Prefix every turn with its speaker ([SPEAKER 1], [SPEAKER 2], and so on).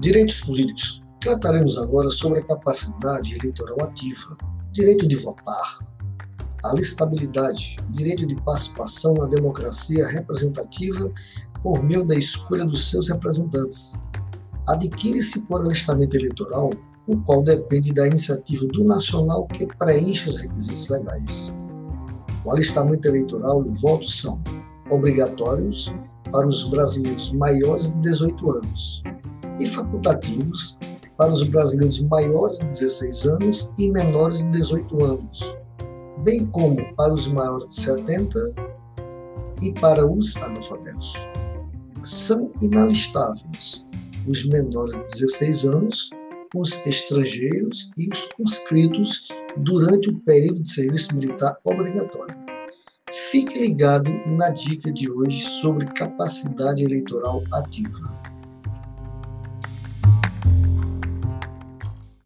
[SPEAKER 1] Direitos políticos. Trataremos agora sobre a capacidade eleitoral ativa, direito de votar, alistabilidade, direito de participação na democracia representativa por meio da escolha dos seus representantes. Adquire-se por alistamento eleitoral, o qual depende da iniciativa do nacional que preenche os requisitos legais. O alistamento eleitoral e o voto são obrigatórios para os brasileiros maiores de 18 anos e facultativos para os brasileiros maiores de 16 anos e menores de 18 anos, bem como para os maiores de 70 e para os analfabetos. São inalistáveis os menores de 16 anos, os estrangeiros e os conscritos durante o período de serviço militar obrigatório. Fique ligado na dica de hoje sobre capacidade eleitoral ativa.